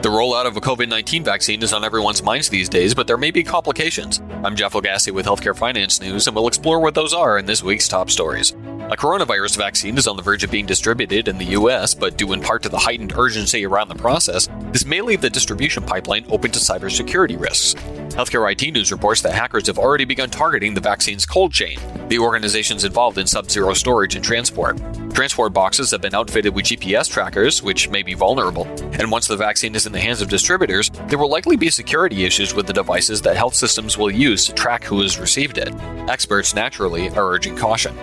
The rollout of a COVID 19 vaccine is on everyone's minds these days, but there may be complications. I'm Jeff Lagasse with Healthcare Finance News, and we'll explore what those are in this week's top stories. A coronavirus vaccine is on the verge of being distributed in the US, but due in part to the heightened urgency around the process, this may leave the distribution pipeline open to cybersecurity risks. Healthcare IT News reports that hackers have already begun targeting the vaccine's cold chain, the organizations involved in sub zero storage and transport. Transport boxes have been outfitted with GPS trackers, which may be vulnerable, and once the vaccine is in the hands of distributors, there will likely be security issues with the devices that health systems will use to track who has received it. Experts, naturally, are urging caution.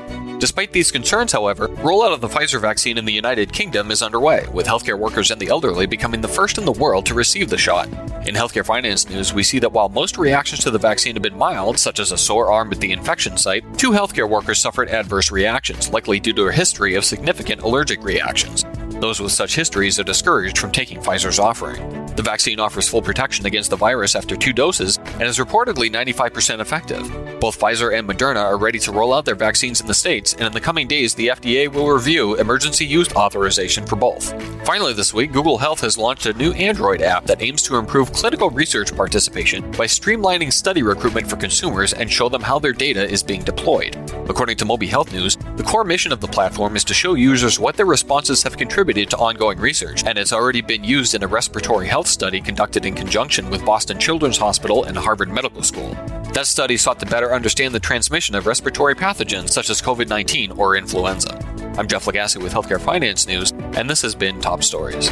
Despite these concerns, however, rollout of the Pfizer vaccine in the United Kingdom is underway, with healthcare workers and the elderly becoming the first in the world to receive the shot. In healthcare finance news, we see that while most reactions to the vaccine have been mild, such as a sore arm at the infection site, two healthcare workers suffered adverse reactions, likely due to a history of significant allergic reactions. Those with such histories are discouraged from taking Pfizer's offering. The vaccine offers full protection against the virus after two doses and is reportedly 95% effective. Both Pfizer and Moderna are ready to roll out their vaccines in the States, and in the coming days, the FDA will review emergency use authorization for both. Finally, this week, Google Health has launched a new Android app that aims to improve clinical research participation by streamlining study recruitment for consumers and show them how their data is being deployed. According to MobiHealthNews, the core mission of the platform is to show users what their responses have contributed to ongoing research, and it's already been used in a respiratory health health study conducted in conjunction with Boston Children's Hospital and Harvard Medical School. That study sought to better understand the transmission of respiratory pathogens such as COVID 19 or influenza. I'm Jeff Lagasse with Healthcare Finance News, and this has been Top Stories.